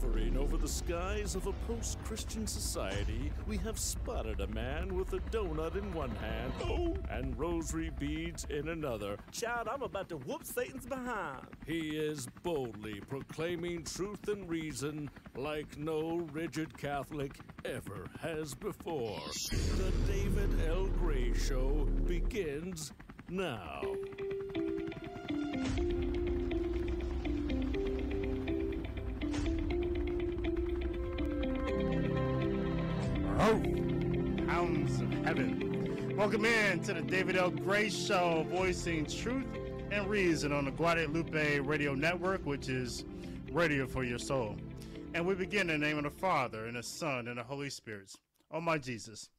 Hovering over the skies of a post Christian society, we have spotted a man with a donut in one hand oh, and rosary beads in another. Child, I'm about to whoop Satan's behind. He is boldly proclaiming truth and reason like no rigid Catholic ever has before. The David L. Gray Show begins now. Welcome in to the David L. Gray Show, voicing truth and reason on the Guadalupe Radio Network, which is radio for your soul. And we begin in the name of the Father, and the Son, and the Holy Spirit. Oh, my Jesus,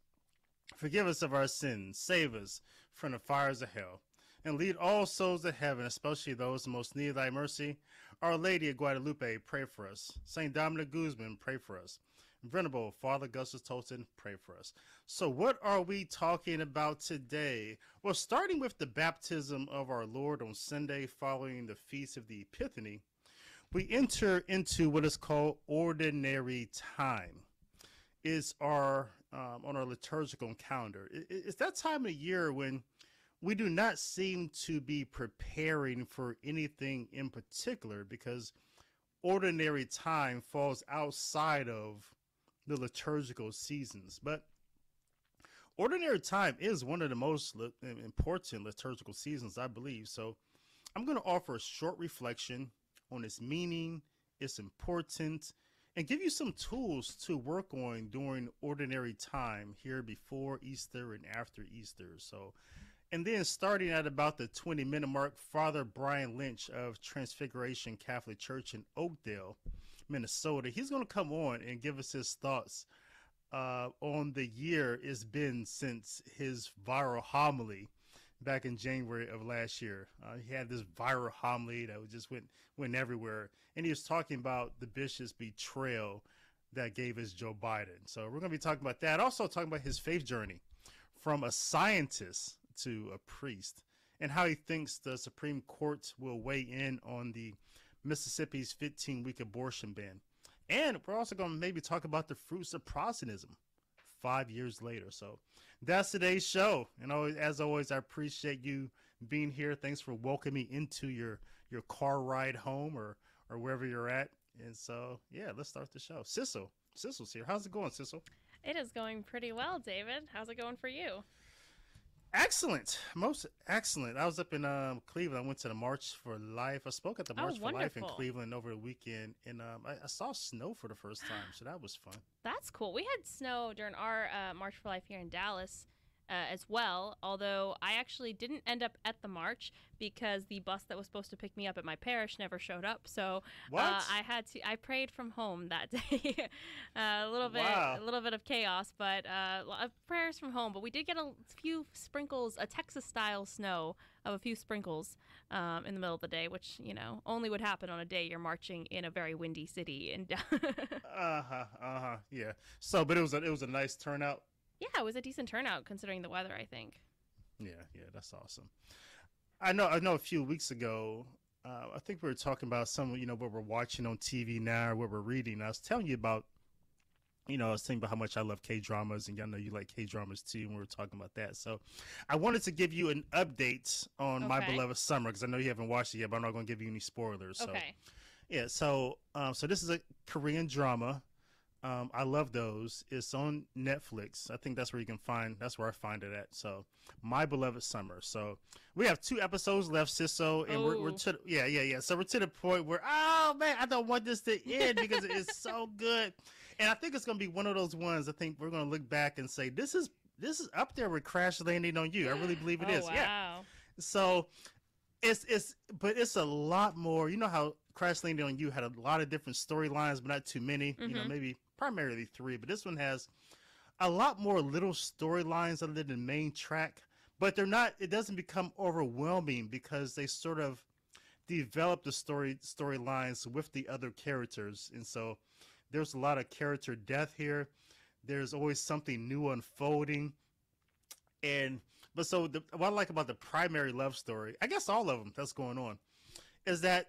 forgive us of our sins, save us from the fires of hell, and lead all souls to heaven, especially those most need thy mercy. Our Lady of Guadalupe, pray for us. St. Dominic Guzman, pray for us. Venerable Father Augustus Tolton, pray for us. So, what are we talking about today? Well, starting with the baptism of our Lord on Sunday following the Feast of the Epiphany, we enter into what is called ordinary time. Is our um, on our liturgical calendar. It's that time of year when we do not seem to be preparing for anything in particular because ordinary time falls outside of the liturgical seasons. But ordinary time is one of the most li- important liturgical seasons, I believe. So I'm going to offer a short reflection on its meaning, its importance, and give you some tools to work on during ordinary time here before Easter and after Easter. So, and then starting at about the 20 minute mark, Father Brian Lynch of Transfiguration Catholic Church in Oakdale Minnesota. He's going to come on and give us his thoughts uh, on the year it's been since his viral homily back in January of last year. Uh, he had this viral homily that just went went everywhere, and he was talking about the bishop's betrayal that gave us Joe Biden. So we're going to be talking about that. Also talking about his faith journey from a scientist to a priest, and how he thinks the Supreme Court will weigh in on the Mississippi's 15 week abortion ban. And we're also going to maybe talk about the fruits of Protestantism five years later. So that's today's show. And as always, I appreciate you being here. Thanks for welcoming me into your, your car ride home or, or wherever you're at. And so, yeah, let's start the show. Sissel, Sissel's here. How's it going, Sissel? It is going pretty well, David. How's it going for you? Excellent, most excellent. I was up in um, Cleveland. I went to the March for Life. I spoke at the oh, March oh, for Life in Cleveland over the weekend, and um, I, I, saw snow for the first time, so that was fun. That's cool. We had snow during our uh, March for Life here in Dallas uh, as well. Although I actually didn't end up at the march because the bus that was supposed to pick me up at my parish never showed up. So uh, I had to. I prayed from home that day. uh, a little bit, wow. a little bit of chaos, but uh, prayers from home. But we did get a few sprinkles, a Texas style snow of a few sprinkles um, in the middle of the day, which you know only would happen on a day you're marching in a very windy city. And uh huh, uh huh, yeah. So, but it was a it was a nice turnout yeah, it was a decent turnout considering the weather. I think. Yeah, yeah, that's awesome. I know. I know. A few weeks ago, uh, I think we were talking about some, you know, what we're watching on TV now, what we're reading. I was telling you about, you know, I was thinking about how much I love K dramas, and y'all know you like K dramas too. And we were talking about that. So, I wanted to give you an update on okay. my beloved summer because I know you haven't watched it yet, but I'm not going to give you any spoilers. Okay. So, yeah. So, um, so this is a Korean drama. Um, I love those. It's on Netflix. I think that's where you can find. That's where I find it at. So, my beloved summer. So we have two episodes left, Sisso, and we're, we're to yeah yeah yeah. So we're to the point where oh man, I don't want this to end because it is so good, and I think it's gonna be one of those ones. I think we're gonna look back and say this is this is up there with Crash Landing on You. I really believe it oh, is. Wow. Yeah. So it's it's but it's a lot more. You know how Crash Landing on You had a lot of different storylines, but not too many. Mm-hmm. You know, mm-hmm. maybe primarily three, but this one has a lot more little storylines other than the main track. But they're not. It doesn't become overwhelming because they sort of develop the story storylines with the other characters, and so there's a lot of character death here. There's always something new unfolding, and but so the, what I like about the primary love story, I guess all of them that's going on, is that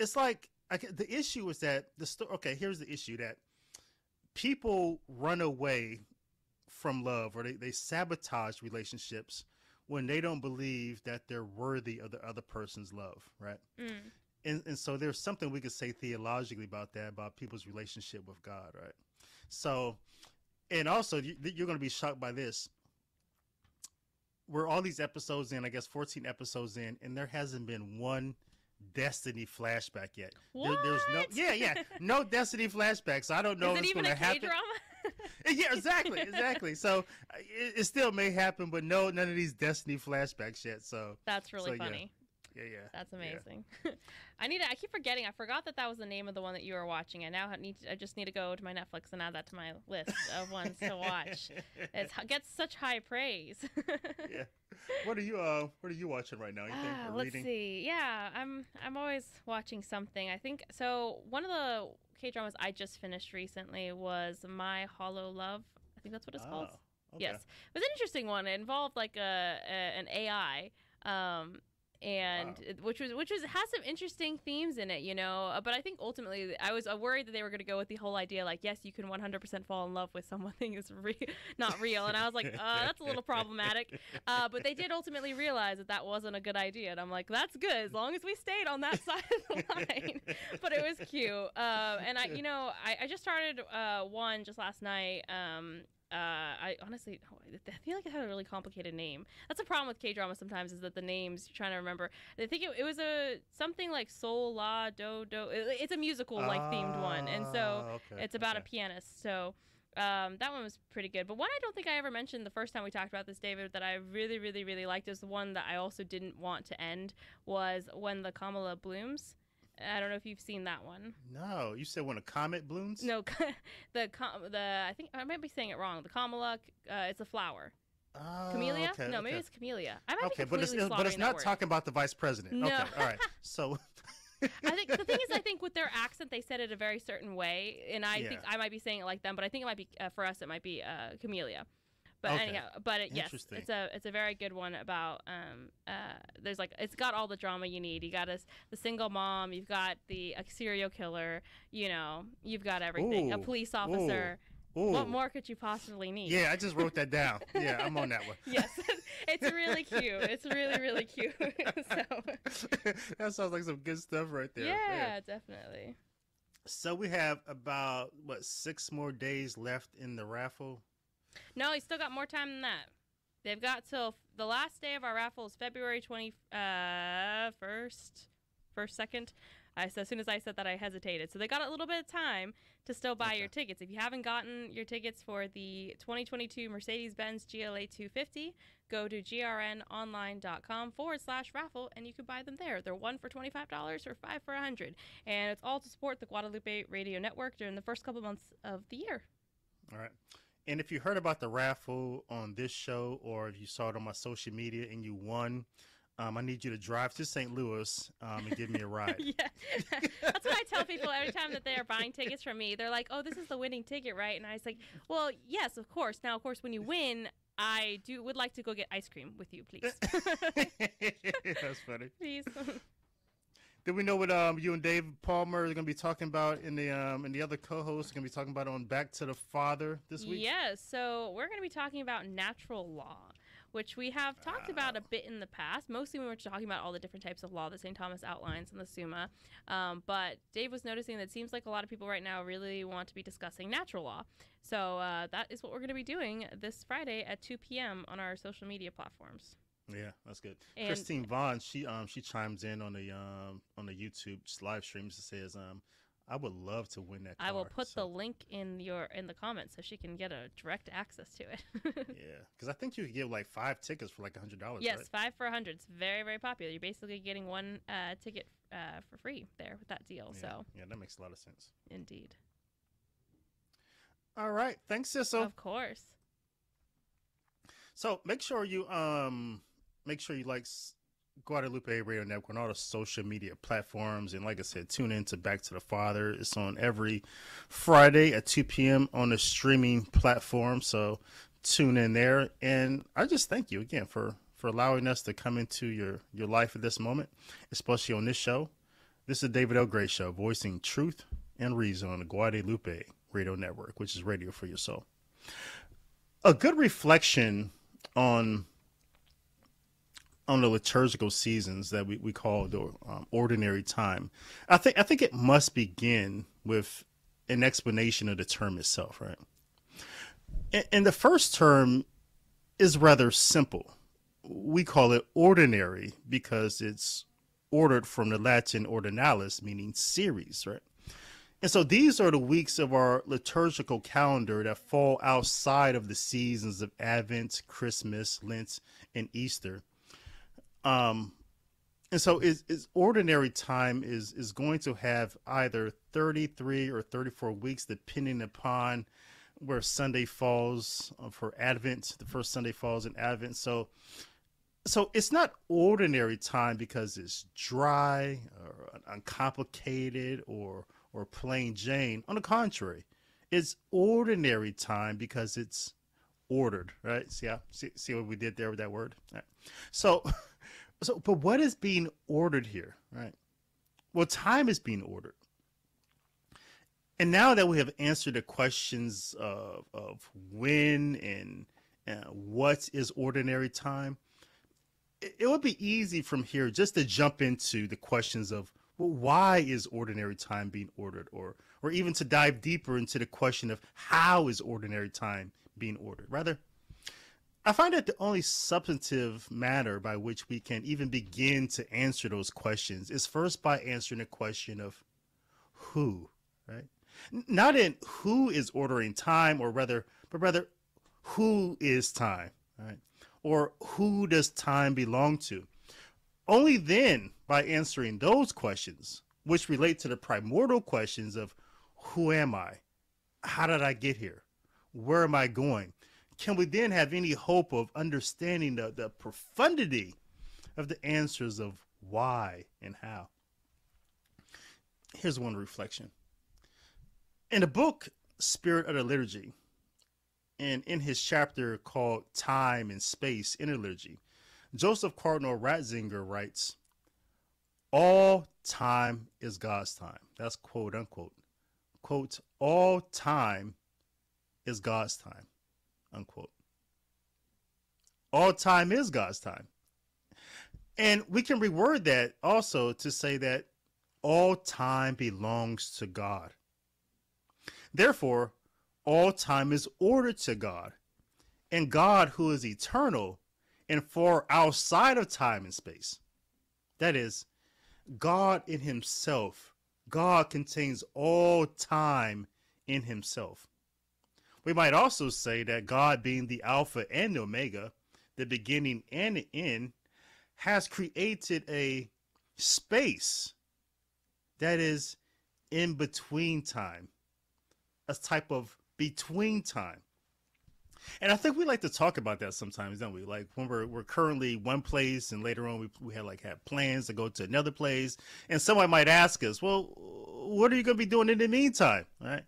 it's like I, the issue is that the story. okay. Here's the issue that people run away from love or they, they sabotage relationships when they don't believe that they're worthy of the other person's love, right? Mm. and, and so there's something we could say theologically about that about people's relationship with god right so and also you, you're going to be shocked by this we're all these episodes in i guess 14 episodes in and there hasn't been one destiny flashback yet There- there's no What? yeah yeah no destiny flashbacks i don't know Is if it it's going to happen drama? yeah exactly exactly so uh, it, it still may happen but no none of these destiny flashbacks yet so That's really So, funny. yeah yeah That's yeah. amazing. I need to, I keep forgetting. I forgot that that was the name of the one that you were watching. I now need to, I just need to go to my Netflix and add that to my list of ones to watch. It gets such high praise. yeah. What are you uh what are you watching right now? You think or let's reading? see. Yeah, I'm I'm always watching something. I think so. One of the K dramas I just finished recently was My Holo Love. I think that's what it's called. Oh, okay. Yes, it was an interesting one. It involved like a, a an AI, um, and Wow. which was which was has some interesting themes in it, you know. Uh, But I think ultimately, I was uh, worried that they were going to go with the whole idea, like yes, you can 100% fall in love with someone thing is re- not real, and I was like, uh, that's a little problematic. Uh, but they did ultimately realize that that wasn't a good idea, and I'm like, that's good as long as we stayed on that side of the line. but it was cute. Um, and I, you know, I, I just started uh, one just last night. Um, uh, I honestly, I feel like it had a really complicated name. That's a problem with K drama sometimes is that the names you're trying to remember. I think it, it was a something like Sol La Do Do. it- It's a musical like themed one, and so Ah, okay, it's about a pianist. So um, that one was pretty good. But one I don't think I ever mentioned the first time we talked about this, David, that I really, really, really liked is the one that I also didn't want to end was when the Kamala blooms. I don't know if you've seen that one. No, you said when a comet blooms? No, the com- the I think I might be saying it wrong. The Kamala, uh, it's a flower. Oh, Camellia? okay, no, maybe okay. it's camellia. I might Okay, be but it's but it's not talking about the vice president. No. Okay, all right. So I think the thing is, I think with their accent, they said it a very certain way, and I think I might be saying it like them, but I think it might be uh, for us, it might be uh, Camellia. But Okay. anyhow, but it, yes, it's a it's a very good one about um uh there's like it's got all the drama you need. You got us the single mom, you've got the a serial killer, you know, you've got everything. a police officer. Ooh. What more could you possibly need? Yeah, I just wrote that down. Yeah, I'm on that one. yes, it's really cute. It's really really cute. so that sounds like some good stuff right there. yeah, Man. definitely. So we have about what six more days left in the raffle. No, he's still got more time than that. They've got till the last day of our raffle is February 21st, uh, first, first second. I so as soon as I said that, I hesitated. So they got a little bit of time to still buy your tickets. If you haven't gotten your tickets for the 2022 Mercedes-Benz GLA 250, go to grnonline.com forward slash raffle and you can buy them there. They're one for $25 or five for 100 And it's all to support the Guadalupe Radio Network during the first couple months of the year. All right. And if you heard about the raffle on this show or if you saw it on my social media and you won, um, I need you to drive to St. Louis um, and give me a ride. yeah. That's what I tell people every time that they are buying tickets from me. They're like, oh, this is the winning ticket, right? And I was like, well, yes, of course. Now, of course, when you win, I do would like to go get ice cream with you, please. That's funny. please. Did we know what um, you and Dave Palmer are going to be talking about in the um, and the other co-hosts are going to be talking about on Back to the Father this week? Yes. So we're going to be talking about natural law, which we have talked about a bit in the past, mostly when we were talking about all the different types of law that St. Thomas outlines in the Summa. Um, but Dave was noticing that it seems like a lot of people right now really want to be discussing natural law. So uh, that is what we're going to be doing this Friday at 2 p.m. on our social media platforms. Yeah, that's good. And- Christine Vaughn, she um she chimes in on the um on the YouTube live stream. She says um I would love to win that. I will put So, the link in your in the comments so she can get a direct access to it. yeah, because I think you could get like five tickets for like a hundred dollars. yes, right? five for a hundred. It's very very popular. You're basically getting one uh, ticket uh, for free there with that deal. Yeah, So yeah, that makes a lot of sense. indeed, All right, thanks, Sissel. of course. So make sure you um make sure you like Guadalupe Radio Network on all the social media platforms, and like I said, tune in to Back to the Father. It's on every Friday at two p.m. on the streaming platform. So tune in there, and I just thank you again for for allowing us to come into your your life at this moment, especially on this show. This is David L. Gray Show, voicing truth and reason on the Guadalupe Radio Network, which is radio for your soul. A good reflection on on the liturgical seasons that we, we call the um, ordinary time. I think I think it must begin with an explanation of the term itself, right? And, and the first term is rather simple. We call it ordinary because it's ordered from the Latin ordinalis, meaning series, right? And so these are the weeks of our liturgical calendar that fall outside of the seasons of Advent, Christmas, Lent, and Easter. Um, and so is, is ordinary time is is going to have either 33 or 34 weeks depending upon where Sunday falls uh, for Advent, the first Sunday falls in Advent. So so it's not ordinary time because it's dry or uncomplicated or or plain Jane. On the contrary, it's ordinary time because it's ordered, right? See how see, see what we did there with that word? Right. So so but what is being ordered here, right? Well, time is being ordered. And now that we have answered the questions of, of when and uh, what is ordinary time, it, it would be easy from here just to jump into the questions of well, why is ordinary time being ordered, or or even to dive deeper into the question of how is ordinary time being ordered. Rather, I find that the only substantive matter by which we can even begin to answer those questions is first by answering the question of who, right? Not in who is ordering time, or rather, but rather, who is time, right? Or who does time belong to? Only then, by answering those questions, which relate to the primordial questions of who am I? How did I get here? Where am I going? Can we then have any hope of understanding the, the profundity of the answers of why and how? Here's one reflection. In the book Spirit of the Liturgy, and in his chapter called Time and Space in Liturgy, Joseph Cardinal Ratzinger writes, All time is God's time. That's quote unquote. Quote, all time is God's time. Unquote. All time is God's time. And we can reword that also to say that all time belongs to God. Therefore, all time is ordered to God. And God, who is eternal, and far outside of time and space. That is, God in Himself. God contains all time in Himself. We might also say that God, being the Alpha and the Omega, the beginning and the end, has created a space that is in between time, a type of between time. And I think we like to talk about that sometimes, don't we? Like when we're we're currently one place, and later on we we had like have plans to go to another place, and someone might ask us, "Well, what are you going to be doing in the meantime?" Right?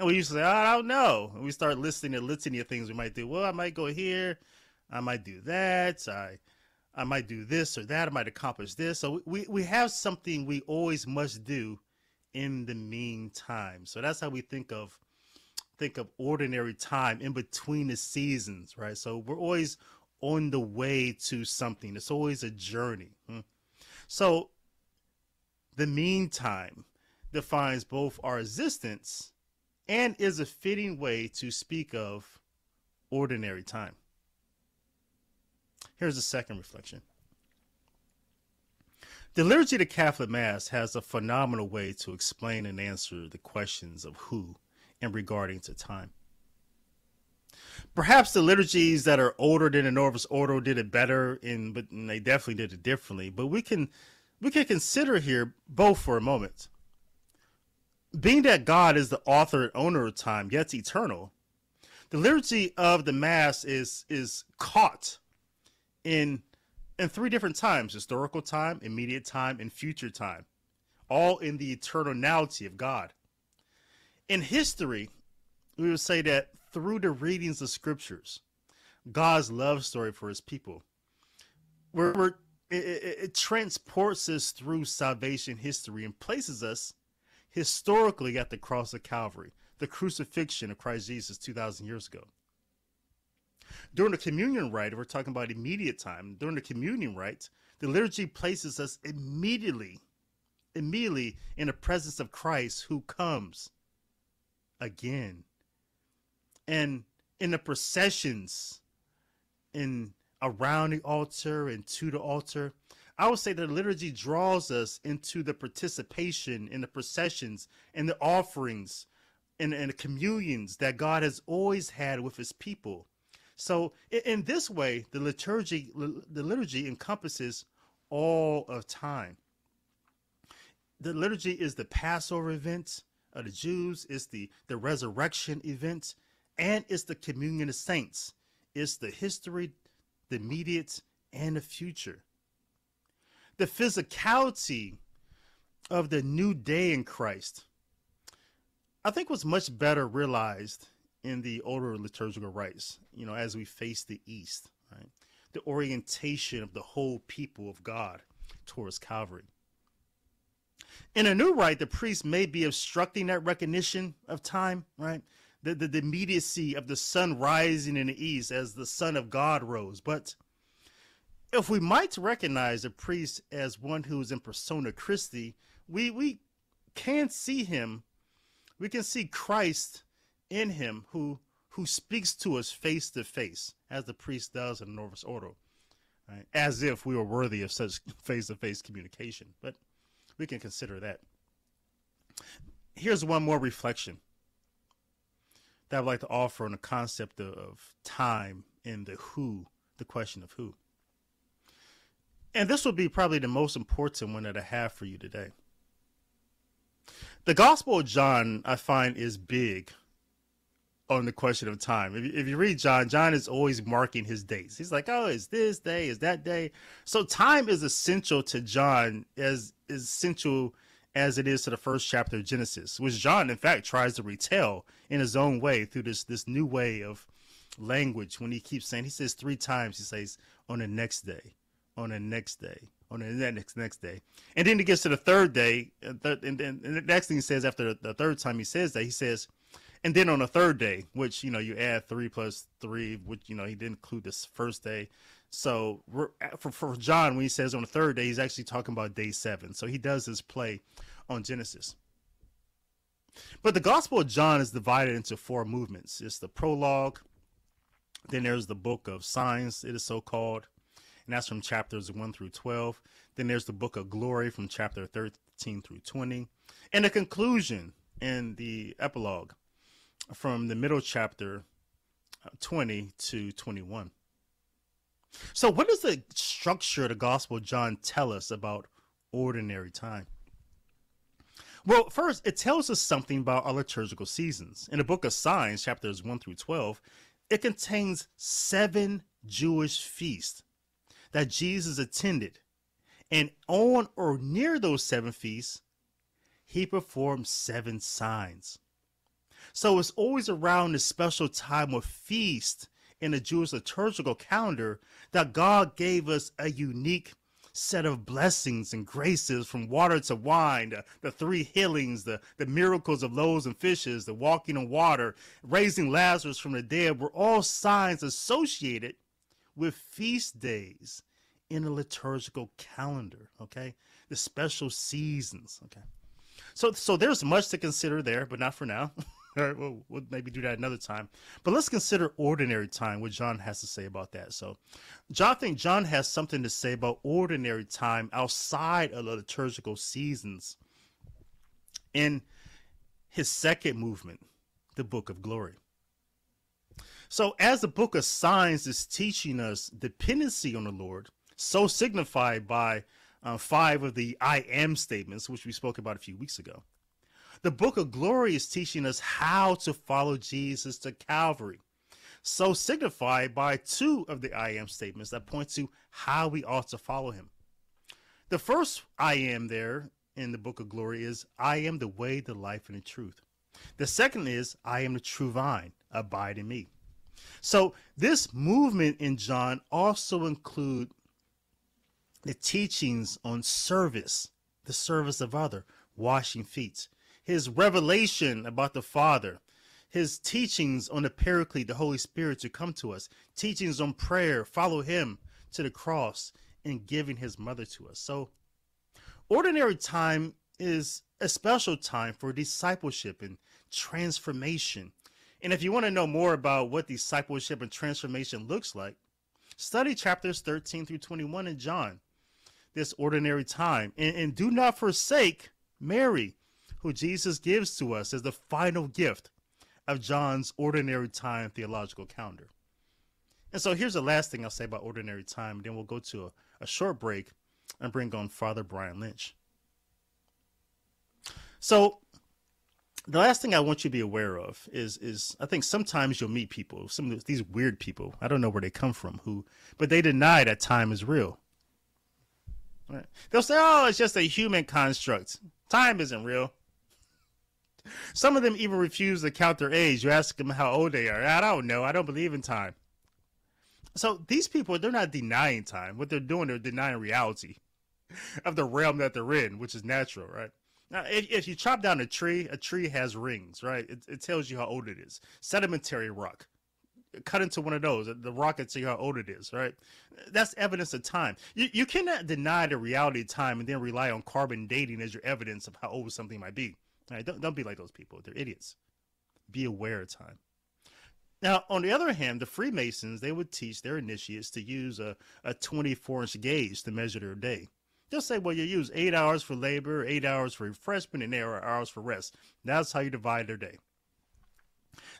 And we usually say, "I don't know." And we start listing a litany of things we might do. Well, I might go here, I might do that, I I might do this or that, I might accomplish this. So we we have something we always must do in the meantime. So that's how we think of think of ordinary time in between the seasons, right? So we're always on the way to something. It's always a journey. Hmm? So the meantime defines both our existence and is a fitting way to speak of ordinary time. Here's a second reflection. The liturgy of the Catholic Mass has a phenomenal way to explain and answer the questions of who and regarding to time. Perhaps the liturgies that are older than the Novus Ordo did it better, in but they definitely did it differently. But we can we can consider here both for a moment. Being that God is the author and owner of time, yet eternal, the liturgy of the Mass is is caught in in three different times: historical time, immediate time, and future time, all in the eternality of God. In history, we would say that through the readings of scriptures, God's love story for his people, we're, it, it, it transports us through salvation history and places us historically at the cross of Calvary, the crucifixion of Christ Jesus 2,000 years ago. During the communion rite, we're talking about immediate time. During the communion rite, the liturgy places us immediately, immediately in the presence of Christ who comes again. And in the processions, in around the altar and to the altar, I would say the liturgy draws us into the participation in the processions and the offerings and, and the communions that God has always had with his people. So in this way, the liturgy the liturgy encompasses all of time. The liturgy is the Passover event of the Jews, it's the, the resurrection event, and it's the communion of saints. It's the history, the immediate, and the future. The physicality of the new day in Christ, I think was much better realized in the older liturgical rites, you know, as we face the East, right? The orientation of the whole people of God towards Calvary. In a new rite, the priest may be obstructing that recognition of time, right? The, the, the immediacy of the sun rising in the east as the Son of God rose. But if we might recognize a priest as one who is in persona Christi, we, we can see him, we can see Christ in him who who speaks to us face to face, as the priest does in the Novus Ordo, right? as if we were worthy of such face to face communication. But we can consider that. Here's one more reflection that I'd like to offer on the concept of, of time and the who, the question of who. And this will be probably the most important one that I have for you today. The Gospel of John, I find, is big on the question of time. If you, if you read John, John is always marking his dates. He's like, oh, is this day, is that day? So time is essential to John as essential as it is to the first chapter of Genesis, which John, in fact, tries to retell in his own way through this this new way of language. When he keeps saying, he says three times, he says, on the next day, on the next day, on the next next day, and then he gets to the third day, uh, and, th- and then and the next thing he says after the third time he says that, he says and then on the third day, which you know you add three plus three, which you know he didn't include this first day. So uh, for for John, when he says on the third day, he's actually talking about day seven. So he does his play on Genesis. But the Gospel of John is divided into four movements. It's the prologue, then there's the book of signs, it is so called, and that's from chapters 1 through 12. Then there's the book of glory from chapter 13 through 20, and the conclusion and the epilogue from the middle chapter uh, 20 to 21. So, what does the structure of the Gospel of John tell us about ordinary time? Well, first, it tells us something about our liturgical seasons. In the book of Signs, chapters 1 through 12, it contains seven Jewish feasts that Jesus attended. And on or near those seven feasts, he performed seven signs. So it's always around this special time of feast in the Jewish liturgical calendar that God gave us a unique set of blessings and graces from water to wine, the, the, three healings, the, the miracles of loaves and fishes, the walking on water, raising Lazarus from the dead were all signs associated with feast days in the liturgical calendar, okay? The special seasons, okay? So so there's much to consider there, but not for now. we'll, we'll maybe do that another time. But let's consider ordinary time, what John has to say about that. So, John, I think John has something to say about ordinary time outside of the liturgical seasons in his second movement, the Book of Glory. So, as the Book of Signs is teaching us dependency on the Lord, so signified by uh, five of the I am statements, which we spoke about a few weeks ago. The book of glory is teaching us how to follow Jesus to Calvary. So signified by two of the I am statements that point to how we ought to follow him. The first I am there in the book of glory is I am the way, the life, and the truth. The second is I am the true vine, abide in me. So this movement in John also include the teachings on service, the service of other, washing feet, his revelation about the Father, his teachings on the Paraclete, the Holy Spirit to come to us, teachings on prayer, follow him to the cross, and giving his mother to us. So, ordinary time is a special time for discipleship and transformation. And if you want to know more about what discipleship and transformation looks like, study chapters 13 through 21 in John, this ordinary time. And, and do not forsake Mary, who Jesus gives to us as the final gift of John's ordinary time theological calendar. And so here's the last thing I'll say about ordinary time, then we'll go to a, a short break and bring on Father Brian Lynch. So the last thing I want you to be aware of is is I think sometimes you'll meet people, some of these weird people. I don't know where they come from, who, but they deny that time is real. Right? They'll say, "Oh, it's just a human construct. Time isn't real." Some of them even refuse to count their age. You ask them how old they are. I don't know. I don't believe in time. So these people, they're not denying time. What they're doing, they're denying reality of the realm that they're in, which is natural, right? Now, if, if you chop down a tree, a tree has rings, right? It, it tells you how old it is. Sedimentary rock. Cut into one of those, the rock can tell you how old it is, right? That's evidence of time. You, you cannot deny the reality of time and then rely on carbon dating as your evidence of how old something might be. Right? Don't, don't be like those people. They're idiots. Be aware of time. Now, on the other hand, the Freemasons, they would teach their initiates to use a, a 24 inch gauge to measure their day. They'll say, well, you use eight hours for labor, eight hours for refreshment, and eight hours for rest. That's how you divide their day.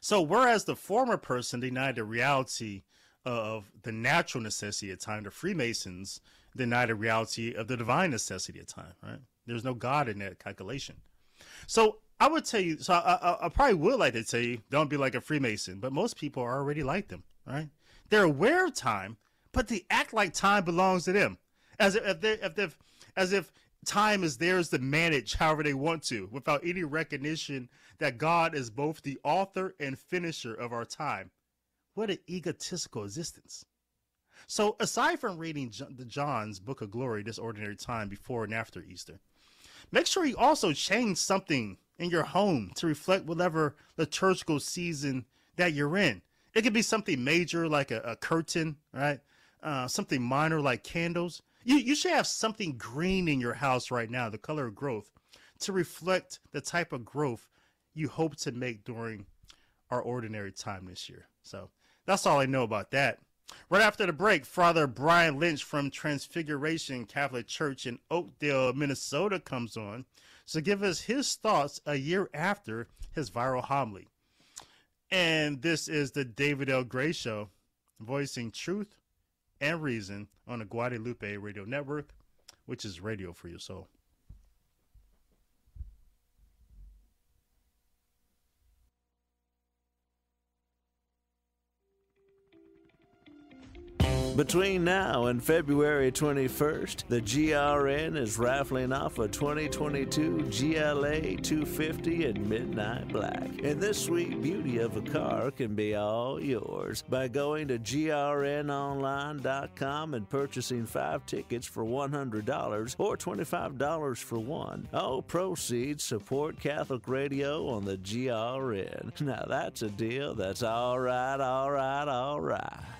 So, whereas the former person denied the reality of the natural necessity of time, the Freemasons deny the reality of the divine necessity of time, right? There's no God in that calculation. So I would tell you, so I, I, I, probably would like to tell you, don't be like a Freemason, but most people are already like them, right? They're aware of time, but they act like time belongs to them, as if they if they as if time is theirs to manage however they want to, without any recognition that God is both the author and finisher of our time. What an egotistical existence. So, aside from reading the John's Book of Glory, this ordinary time before and after Easter, Make sure you also change something in your home to reflect whatever liturgical season that you're in. It could be something major like a, a curtain, right? Uh, something minor like candles. You, you should have something green in your house right now, the color of growth, to reflect the type of growth you hope to make during our ordinary time this year. So that's all I know about that. Right after the break, Father Brian Lynch from Transfiguration Catholic Church in Oakdale, Minnesota comes on to give us his thoughts a year after his viral homily. And this is the David L. Gray Show, voicing truth and reason on the Guadalupe Radio Network, which is radio for your soul. Between now and February 21st, the GRN is raffling off a 2022 GLA 250 in Midnight Black. And this sweet beauty of a car can be all yours by going to grnonline.com and purchasing five tickets for $100 or $25 for one. All proceeds support Catholic radio on the GRN. Now that's a deal that's all right, all right, all right.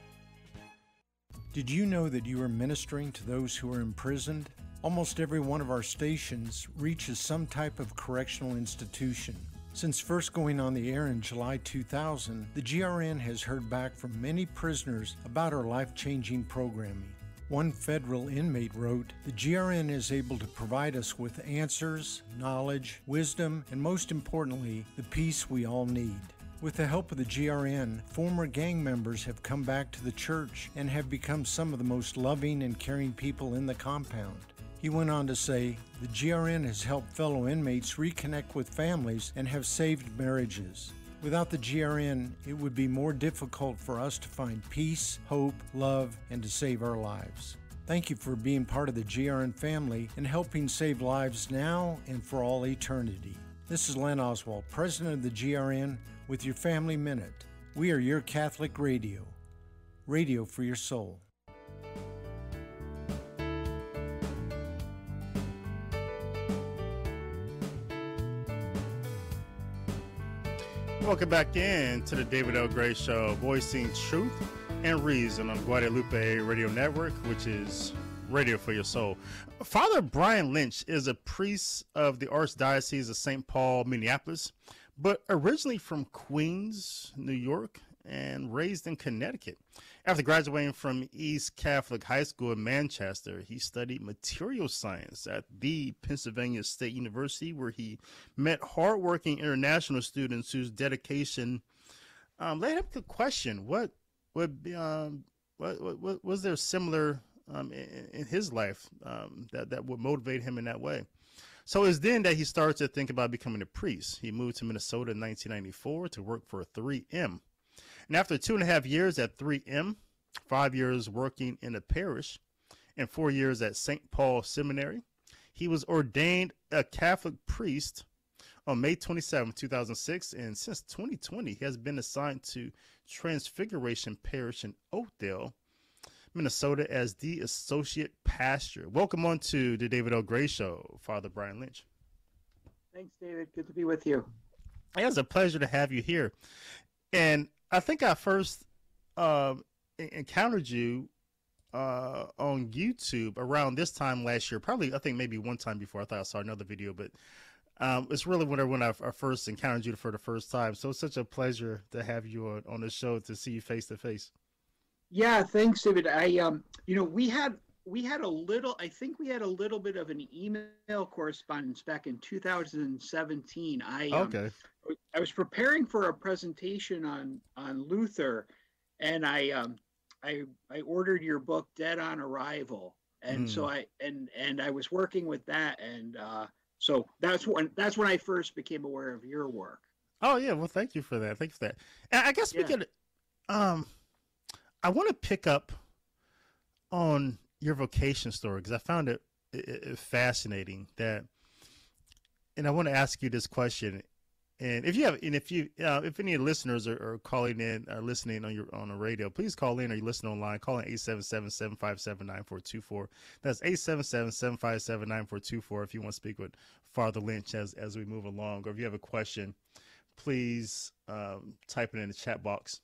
Did you know that you are ministering to those who are imprisoned? Almost every one of our stations reaches some type of correctional institution. Since first going on the air in July 2000, the GRN has heard back from many prisoners about our life changing programming. One federal inmate wrote The GRN is able to provide us with answers, knowledge, wisdom, and most importantly, the peace we all need. With the help of the GRN, former gang members have come back to the church and have become some of the most loving and caring people in the compound. He went on to say, The GRN has helped fellow inmates reconnect with families and have saved marriages. Without the GRN, it would be more difficult for us to find peace, hope, love, and to save our lives. Thank you for being part of the GRN family and helping save lives now and for all eternity. This is Len Oswald, President of the GRN, with your Family Minute. We are your Catholic radio. Radio for your soul. Welcome back in to the David L. Gray Show, voicing truth and reason on Guadalupe Radio Network, which is radio for your soul. Father Brian Lynch is a priest of the Archdiocese of St. Paul, Minneapolis, but originally from Queens, New York, and raised in Connecticut. After graduating from East Catholic High School in Manchester, he studied material science at the Pennsylvania State University, where he met hardworking international students whose dedication um, led him to question what would be, um, what, what, what, was there similar um, in, in, his life um, that that would motivate him in that way. So it's then that he started to think about becoming a priest. He moved to Minnesota in 1994 to work for 3M. And after two and a half years at 3M, five years working in a parish, and four years at St. Paul Seminary, he was ordained a Catholic priest on May 27, 2006. And since 2020, he has been assigned to Transfiguration Parish in Oakdale, Minnesota, as the associate pastor. Welcome on to the David L. Gray Show, Father Brian Lynch. Thanks, David. Good to be with you. It's a pleasure to have you here. And I think I first uh, encountered you uh, on YouTube around this time last year. Probably, I think maybe one time before. I thought I saw another video, but um, it's really when I, when I, I, first encountered you for the first time. So it's such a pleasure to have you on, on the show to see you face to face. Yeah, thanks, David. I um, you know, we had we had a little. I think we had a little bit of an email correspondence back in 2017. I um, okay. I was preparing for a presentation on on Luther, and I um, I I ordered your book Dead on Arrival, and mm. so I and and I was working with that, and uh, so that's when that's when I first became aware of your work. Oh yeah, well thank you for that. Thanks for that. And I guess we yeah. could, um, I want to pick up on your vocation story because I found it, it, it fascinating that, and I want to ask you this question and if you have, and if you, uh, if any listeners are, are, calling in, are listening on your on the radio, please call in or you listen online. Call in 877-757-9424. That's 877-757-9424 if you want to speak with Father Lynch as as we move along, or if you have a question, please um, type it in the chat box.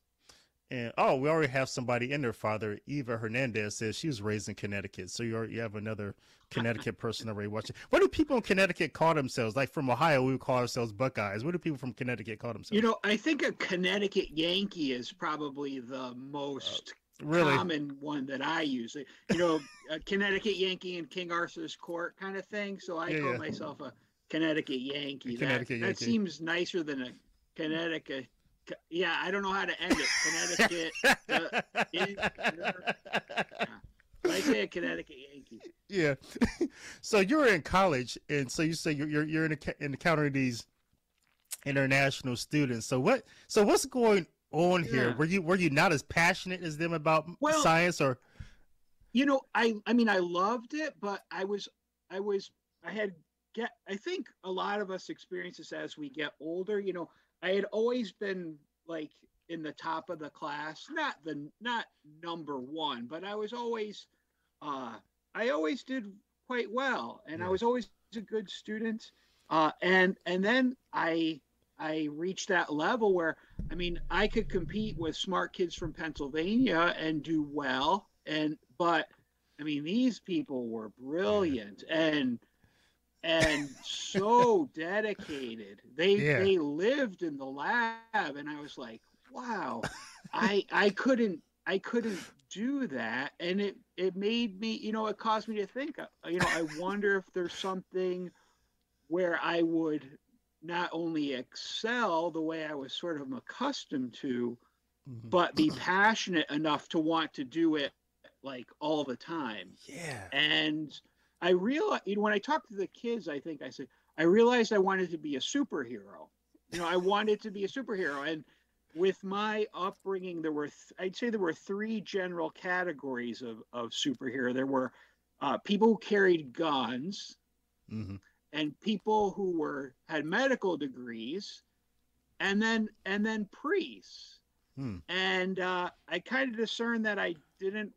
And oh, we already have somebody in there, Father. Eva Hernandez says she was raised in Connecticut. So you you have another Connecticut person already watching. What do people in Connecticut call themselves? Like from Ohio, we would call ourselves Buckeyes. What do people from Connecticut call themselves? You know, I think a Connecticut Yankee is probably the most uh, really? common one that I use. You know, a Connecticut Yankee in King Arthur's Court kind of thing. So I yeah, call yeah. myself a Connecticut Yankee. A Connecticut that, Yankee. that seems nicer than a Connecticut yeah, I don't know how to end it. Connecticut. uh, yeah. I say a Connecticut Yankee. Yeah. so you're in college, and so you say you're you're, you're in encountering these international students. So what? So what's going on yeah. here? Were you were you not as passionate as them about well, science, or? You know, I I mean, I loved it, but I was I was I had get. I think a lot of us experience this as we get older. You know, I had always been like in the top of the class, not the not number one, but I was always uh I always did quite well and yeah. I was always a good student. Uh and and then I I reached that level where I mean I could compete with smart kids from Pennsylvania and do well and but I mean these people were brilliant and and so dedicated. They yeah. they lived in the lab, and I was like, wow, I I couldn't I couldn't do that, and it it made me, you know, it caused me to think. Uh, you know, I wonder if there's something where I would not only excel the way I was sort of accustomed to, Mhm. but be passionate enough to want to do it like all the time. Yeah. And I realized, you know, when I talked to the kids, I think I said, I realized I wanted to be a superhero. You know, I wanted to be a superhero. And with my upbringing, there were, th- I'd say there were three general categories of, of superhero. There were uh, people who carried guns hmm and people who were had medical degrees and then and then priests Hmm. and uh, i kind of discerned that i didn't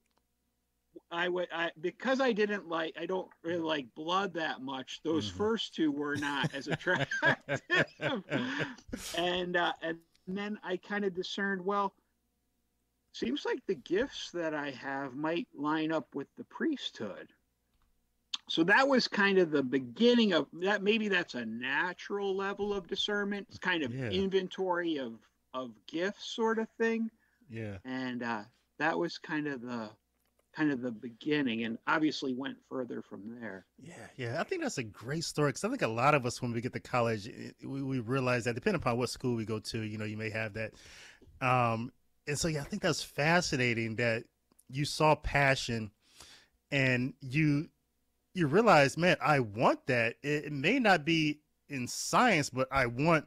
i would i because i didn't like i don't really like blood that much those Mhm. first two were not as attractive and uh and then i kind of discerned well seems like the gifts that i have might line up with the priesthood so that was kind of the beginning of that maybe that's a natural level of discernment it's kind of Yeah. inventory of of gifts sort of thing Yeah. and uh that was kind of the kind of the beginning and obviously went further from there Yeah, yeah. I think that's a great story because I think a lot of us, when we get to college, we, we realize that depending upon what school we go to, you know, you may have that. Um, and so, yeah, I think that's fascinating that you saw passion and you you realize, man, I want that. It, it may not be in science, but I want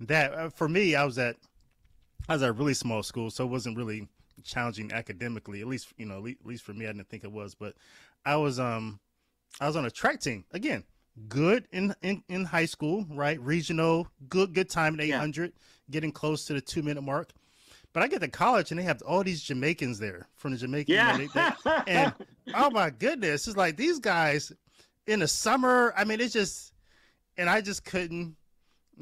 that. Uh, For me, I was at I was at a really small school, so it wasn't really challenging academically. At least, you know, at least for me, I didn't think it was. But I was um I was on a track team again. Good in, in, in high school, right? Regional, good good time at Yeah. 800, getting close to the two minute mark. But I get to college and they have all these Jamaicans there from the Jamaican. you know, yeah they- they- and oh my goodness, it's like these guys in the summer. I mean, it's just, and I just couldn't,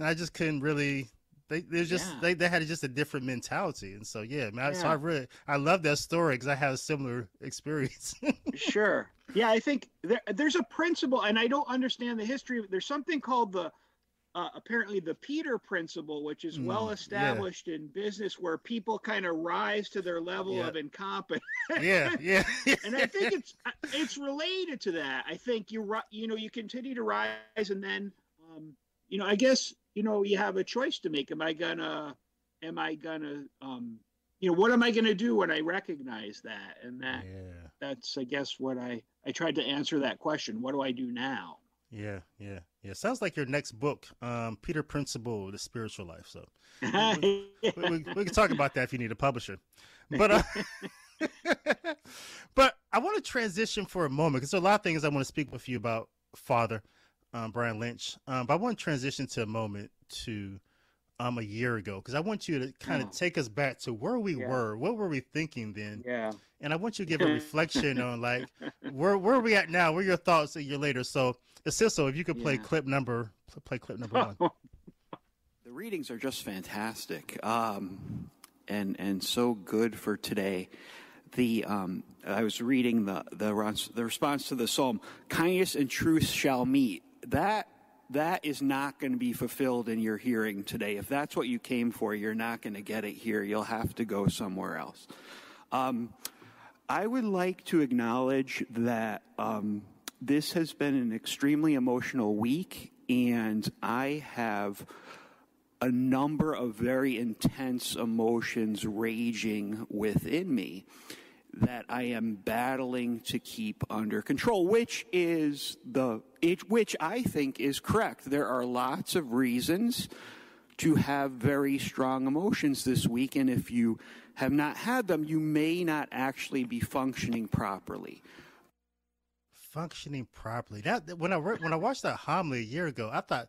I just couldn't really. They they're just Yeah. they, they had just a different mentality, and so yeah, man. So I really I love that story because I had a similar experience. sure yeah i think there, there's a principle and i don't understand the history of there's something called the uh, apparently the peter principle which is Mm, well yeah. established in business where people kind of rise to their level Yeah. of incompetence yeah, yeah, and i think it's it's related to that i think you you know you continue to rise and then um you know i guess you know you have a choice to make am i gonna am i gonna um you know what am i gonna do when i recognize that and that yeah, that's i guess what i i tried to answer that question what do i do now yeah, yeah, yeah. Sounds like your next book, um, Peter Principle, the spiritual life. So we, we, we can talk about that if you need a publisher. But uh, but I want to transition for a moment because there are a lot of things I want to speak with you about, Father um, Brian Lynch. Um, but I want to transition to a moment to um a year ago because I want you to kind of Oh. take us back to where we Yeah. were, what were we thinking then, yeah and I want you to give a reflection on like where where are we at now? What are your thoughts a year later? So, Assiso, if you could play Yeah. clip number, play clip number one. The readings are just fantastic, um, and and so good for today. The um, I was reading the the the response to the psalm: "Kindness and truth shall meet." That that is not going to be fulfilled in your hearing today. If that's what you came for, you're not going to get it here. You'll have to go somewhere else. Um, I would like to acknowledge that um, this has been an extremely emotional week, and I have a number of very intense emotions raging within me that I am battling to keep under control, which is the it, which I think is correct. There are lots of reasons to have very strong emotions this week, and if you have not had them, you may not actually be functioning properly. functioning properly. That when I re- when I watched that homily a year ago, I thought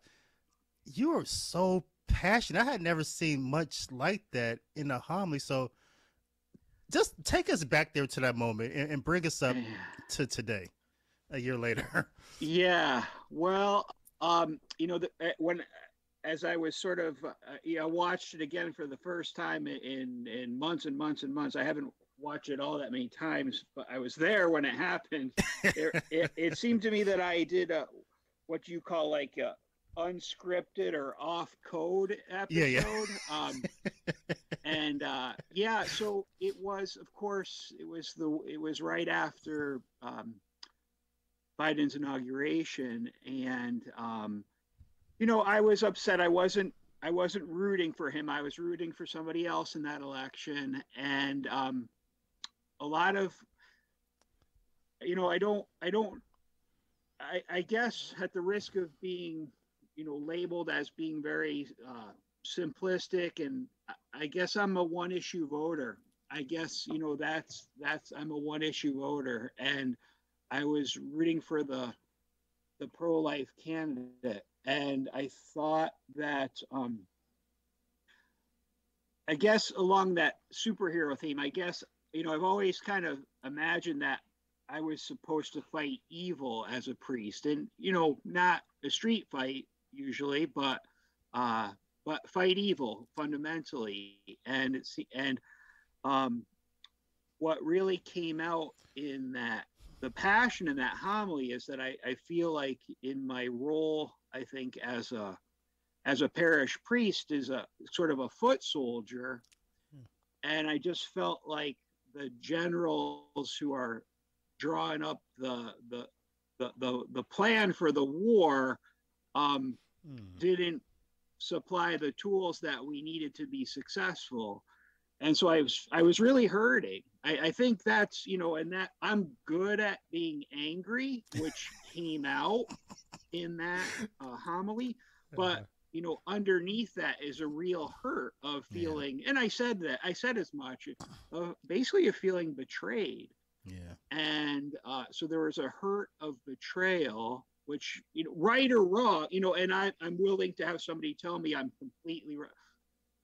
you were so passionate. I had never seen much like that in a homily. So just take us back there to that moment and, and bring us up to today, a year later. Yeah. Well, um, you know, the, uh, when as I was sort of, uh, you know, watched it again for the first time in in months and months and months. I haven't watched it all that many times, but I was there when it happened. it, it, it seemed to me that I did a, what you call like a unscripted or off code episode. Yeah, yeah. Um, and uh, yeah, so it was, of course, it was the it was right after um, Biden's inauguration, and um, you know, I was upset. I wasn't I wasn't rooting for him. I was rooting for somebody else in that election, and um, a lot of, you know, I don't I don't. I, I guess at the risk of being, you know, labeled as being very uh, simplistic, and I guess I'm a one issue voter. I guess you know that's that's I'm a one issue voter, and I was rooting for the the pro life candidate, and I thought that um, I guess along that superhero theme, I guess you know I've always kind of imagined that I was supposed to fight evil as a priest, and you know not a street fight usually, but uh, but fight evil fundamentally, and it's and um, what really came out in that the passion in that homily is that I, I feel like in my role, I think as a as a parish priest is a sort of a foot soldier. And I just felt like the generals who are drawing up the the the the, the plan for the war um, Hmm. didn't supply the tools that we needed to be successful. And so i was i was really hurting. I, I think that's you know and that i'm good at being angry which came out in that uh, homily. But you know underneath that is a real hurt of feeling and i said that i said as much uh, basically of feeling betrayed. Yeah. and uh, so there was a hurt of betrayal which you know right or wrong you know and I, i'm willing to have somebody tell me i'm completely wrong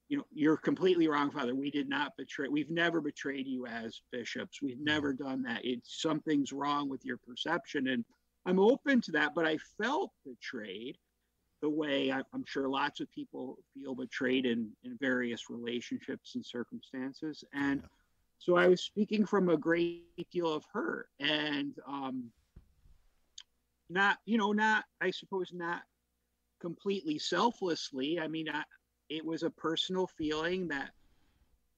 you know you're completely wrong father. We did not betray we've never betrayed you as bishops. We've never done that. It's something's wrong with your perception and i'm open to that but i felt betrayed the way I, i'm sure lots of people feel betrayed in in various relationships and circumstances and so i was speaking from a great deal of hurt and um not you know not i suppose not completely selflessly. I mean I, it was a personal feeling that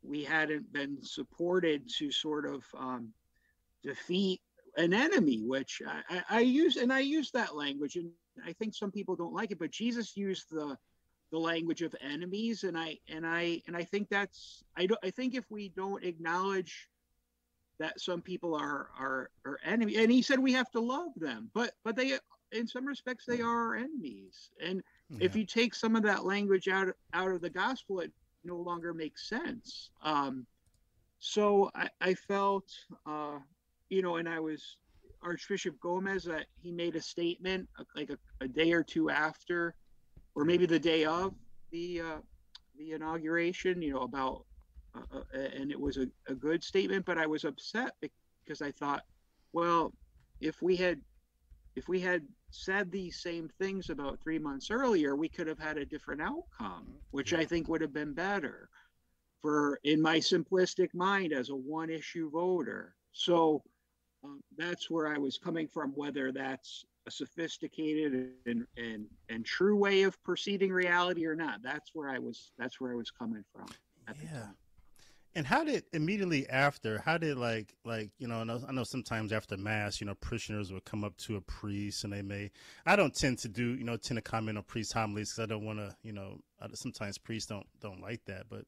we hadn't been supported to sort of um, defeat an enemy which I, I, I use and i use that language and i think some people don't like it but jesus used the the language of enemies and i and i and i think that's i don't i think if we don't acknowledge that some people are are are enemy and he said we have to love them but but they in some respects they are our enemies. And if you take some of that language out out of the gospel it no longer makes sense. Um so i i felt uh you know and i was archbishop gomez that he made a statement uh, like a, a day or two after or maybe the day of the uh the inauguration you know about uh, uh, and it was a, a good statement but i was upset because i thought well if we had if we had said these same things about three months earlier we could have had a different outcome which i think would have been better for in my simplistic mind as a one issue voter. So um, that's where i was coming from whether that's a sophisticated and, and and true way of perceiving reality or not. That's where i was that's where i was coming from Yeah. And how did immediately after? How did like like you know? I know, I know sometimes after mass, you know, parishioners would come up to a priest and they may. I don't tend to do you know tend to comment on priest homilies because I don't want to you know. I- Sometimes priests don't don't like that. But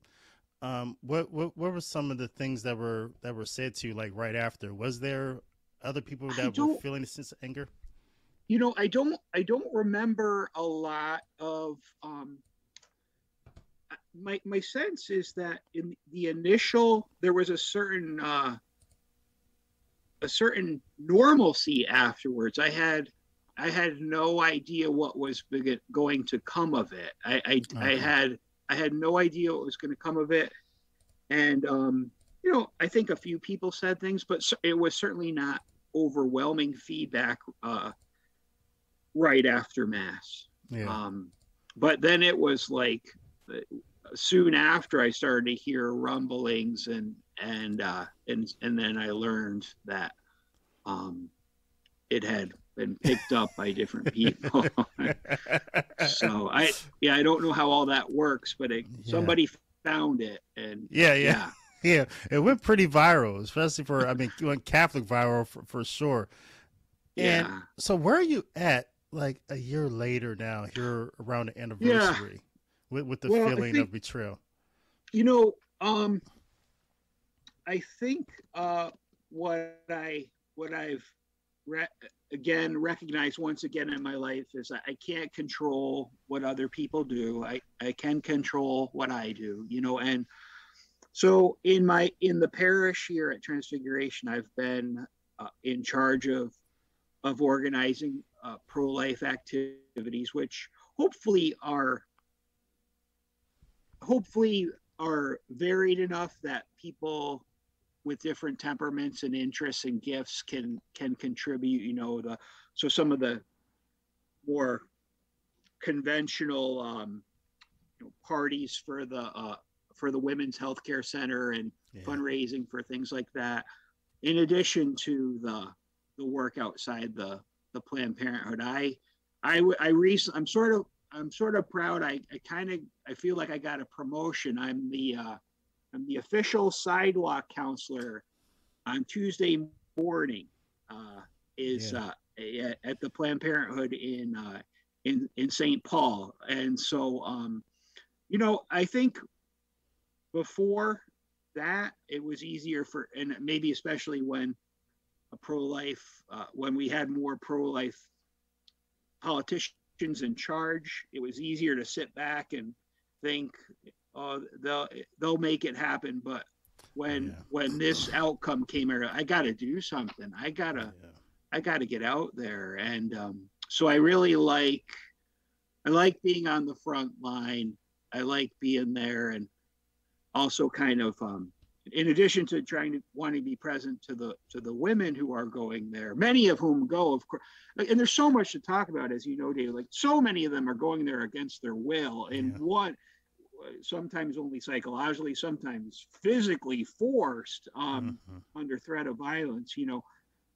um, what what what were some of the things that were that were said to you like right after? Was there other people that were feeling a sense of anger? you know i don't i don't remember a lot of um my my sense is that in the initial there was a certain uh a certain normalcy afterwards. I had i had no idea what was going to come of it. I i, I had i had no idea what was going to come of it. And um you know i think a few people said things but it was certainly not overwhelming feedback uh right after mass. Yeah. um, but then it was like uh, soon after I started to hear rumblings and and uh, and and then I learned that um, it had been picked up by different people. so I yeah I don't know how all that works, but it, Yeah. somebody found it and Yeah, yeah. yeah. Yeah, it went pretty viral, especially for I mean, it went Catholic viral for, for sure. And Yeah. so, where are you at? like a year later now, here around the anniversary, with with the Well, feeling think- of betrayal? you know um i think uh what i what i've re- again recognized once again in my life is that i can't control what other people do i i can control what i do you know and so in my in the parish here at transfiguration i've been uh, in charge of of organizing uh, pro-life activities which hopefully are hopefully are varied enough that people with different temperaments and interests and gifts can can contribute you know the so some of the more conventional um you know, parties for the uh for the women's healthcare center and Yeah. fundraising for things like that in addition to the the work outside the the planned parenthood i i i recently i'm sort of i'm sort of proud. I i kind of i feel like i got a promotion. I'm the uh i'm the official sidewalk counselor on tuesday morning uh is Yeah. uh at, at the planned parenthood in uh in in st paul. And so um you know i think before that it was easier for and maybe especially when a pro-life uh, when we had more pro-life politicians in charge it was easier to sit back and think oh they'll they'll make it happen but when Yeah. when this outcome came out i got to do something i gotta Yeah. I got to get out there. And um, so I really like, I like being on the front line. I like being there and also kind of, um, in addition to trying to wanting to be present to the to the women who are going there, many of whom go, of course, and there's so much to talk about, as you know, Dave. Like so many of them are going there against their will, and Yeah. one sometimes only psychologically, sometimes physically forced um, Mhm. under threat of violence. You know,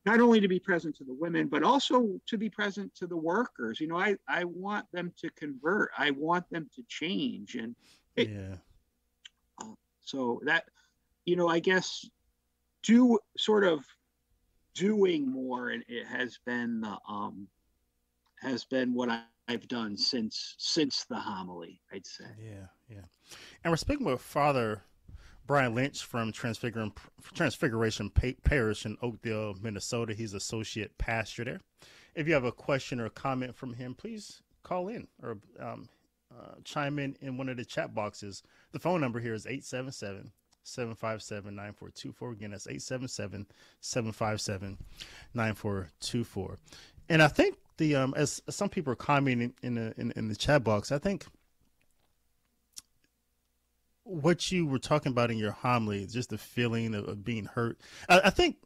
not only to be present to the women, but also to be present to the workers. You know, I, I want them to convert. I want them to change. And It- yeah. so that, you know, I guess do sort of doing more and it has been the, um, has been what I, I've done since, since the homily, I'd say. Yeah, yeah. And we're speaking with Father Brian Lynch from Transfiguration, Parish in Oakdale, Minnesota. He's associate pastor there. If you have a question or comment from him, please call in or um, uh, chime in in one of the chat boxes. The phone number here is 877 757 9424. Again, that's 877 757 9424. And I think the um as some people are commenting in the in, in the chat box, I think what you were talking about in your homily, just the feeling of, of being hurt. I, I think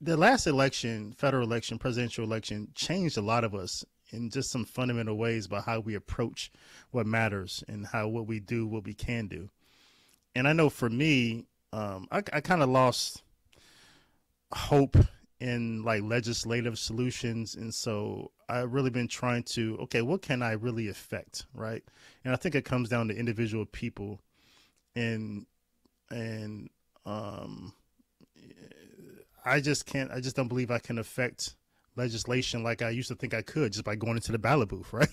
the last election, federal election, presidential election, changed a lot of us in just some fundamental ways about how we approach what matters and how what we do, what we can do. And I know for me, um, I, I kind of lost hope in like legislative solutions, and so I've really been trying to okay, what can I really affect, right? And I think it comes down to individual people and and um I just can't I just don't believe I can affect legislation like I used to think I could just by going into the ballot booth, right?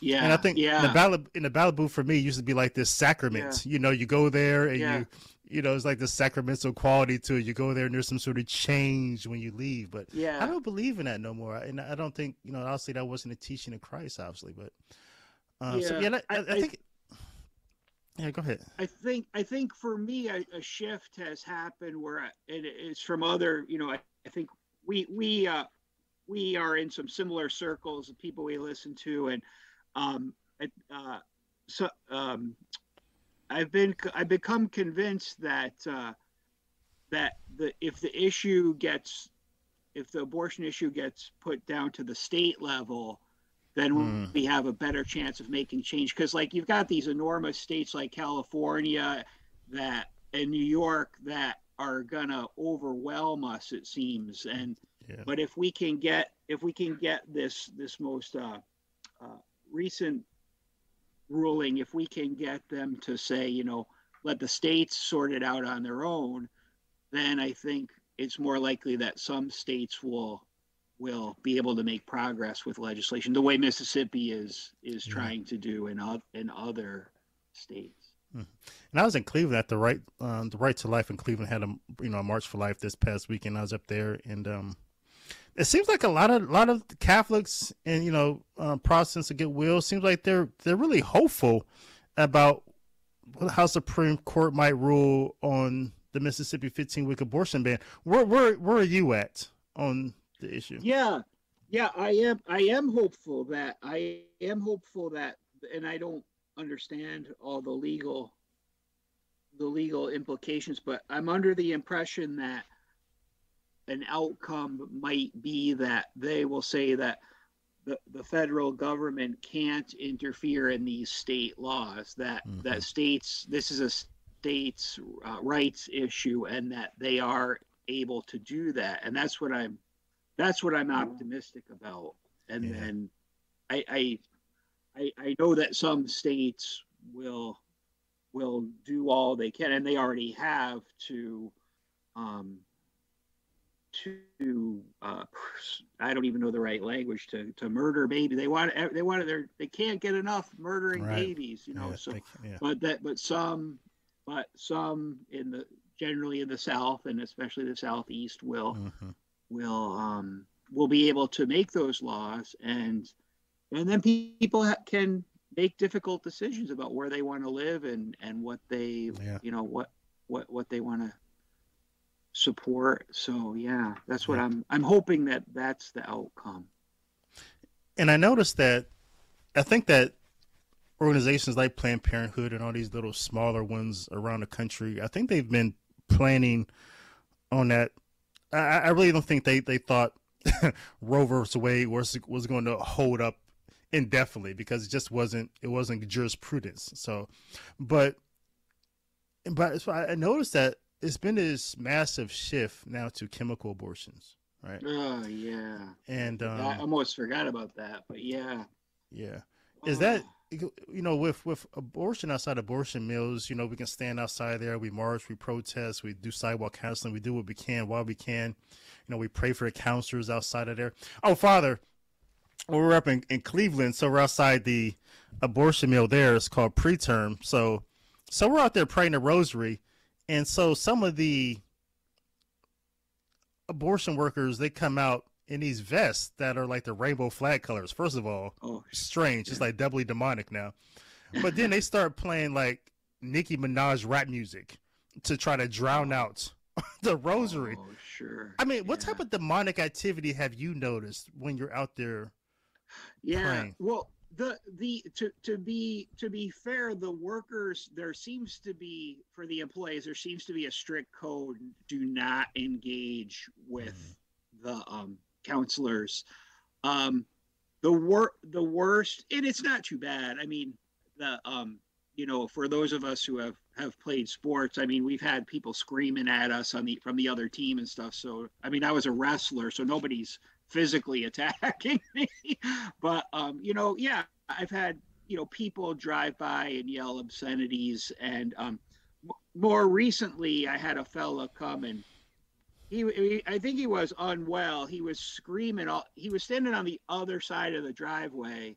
Yeah. and I think yeah. the ballot in the ballot booth for me used to be like this sacrament. You know, you go there and Yeah. you you know, it's like the sacramental quality to it. You go there and there's some sort of change when you leave. But yeah. I don't believe in that no more. And I don't think, you know, obviously that wasn't a teaching of Christ, obviously, but um, so Yeah, yeah, I, I, I- I I- think Yeah, go ahead. I think I think for me a, a shift has happened where I, it is from other you know I, I think we we uh, we are in some similar circles of people we listen to and um uh, so um I've been I've become convinced that uh, that the if the issue gets if the abortion issue gets put down to the state level then Mm. we have a better chance of making change because like you've got these enormous states like california that and new york that are gonna overwhelm us it seems and Yeah. but if we can get if we can get this this most uh, uh, recent ruling if we can get them to say you know let the states sort it out on their own then i think it's more likely that some states will will be able to make progress with legislation the way Mississippi is is Yeah. trying to do in o- in other states. And I was in Cleveland at the right, um, the right to life in Cleveland had a you know a march for life this past weekend. I was up there, and um, it seems like a lot of a lot of Catholics and you know uh, Protestants of goodwill seems like they're they're really hopeful about how Supreme Court might rule on the Mississippi 15 week abortion ban. Where where where are you at on the issue? Yeah, yeah, I am. I am hopeful that I am hopeful that, and I don't understand all the legal, the legal implications, but I'm under the impression that an outcome might be that they will say that the, the federal government can't interfere in these state laws that that states this is a states uh, rights issue and that they are able to do that. And that's what i'm that's what i'm optimistic about. And Yeah. then I, I i i know that some states will will do all they can and they already have to um to uh i don't even know the right language to to murder baby they want they want they they can't get enough murdering Right. babies you know Yeah, so they- yeah. but that but some but some in the generally in the south and especially the southeast will Mhm. will um will be able to make those laws and and then people ha- can make difficult decisions about where they want to live and and what they Yeah. you know what what what they want to support so yeah that's what i'm i'm hoping that that's the outcome and I noticed that I think that organizations like Planned Parenthood and all these little smaller ones around the country, I think they've been planning on that. I, I really don't think they, they thought Roe versus Wade was was going to hold up indefinitely because it just wasn't it wasn't jurisprudence. So, but but I noticed that it's been this massive shift now to chemical abortions, right? oh yeah And um, i almost forgot about that but yeah yeah. Is that Oh. you know with with abortion outside abortion mills, you know we can stand outside there, we march, we protest, we do sidewalk counseling, we do what we can while we can. You know we pray for the counselors outside of there. Oh, Father, we're up in, in Cleveland, so we're outside the abortion mill there. It's called preterm. So so we're out there praying the rosary, and so some of the abortion workers they come out in these vests that are like the rainbow flag colors. First of all, oh strange. It's like doubly demonic now. But then they start playing like Nicki Minaj rap music to try to drown oh. out the rosary. oh, sure I mean, what type of demonic activity have you noticed when you're out there? yeah praying. well the the to to be to be fair the workers there seems to be for the employees there seems to be a strict code do not engage with the um counselors. Um the wor the worst and it's not too bad i mean the um you know for those of us who have have played sports i mean we've had people screaming at us on the from the other team and stuff so i mean i was a wrestler so nobody's physically attacking me. But um you know yeah i've had you know people drive by and yell obscenities. And um m- more recently i had a fella come and he, he i think he was unwell. He was screaming all he was standing on the other side of the driveway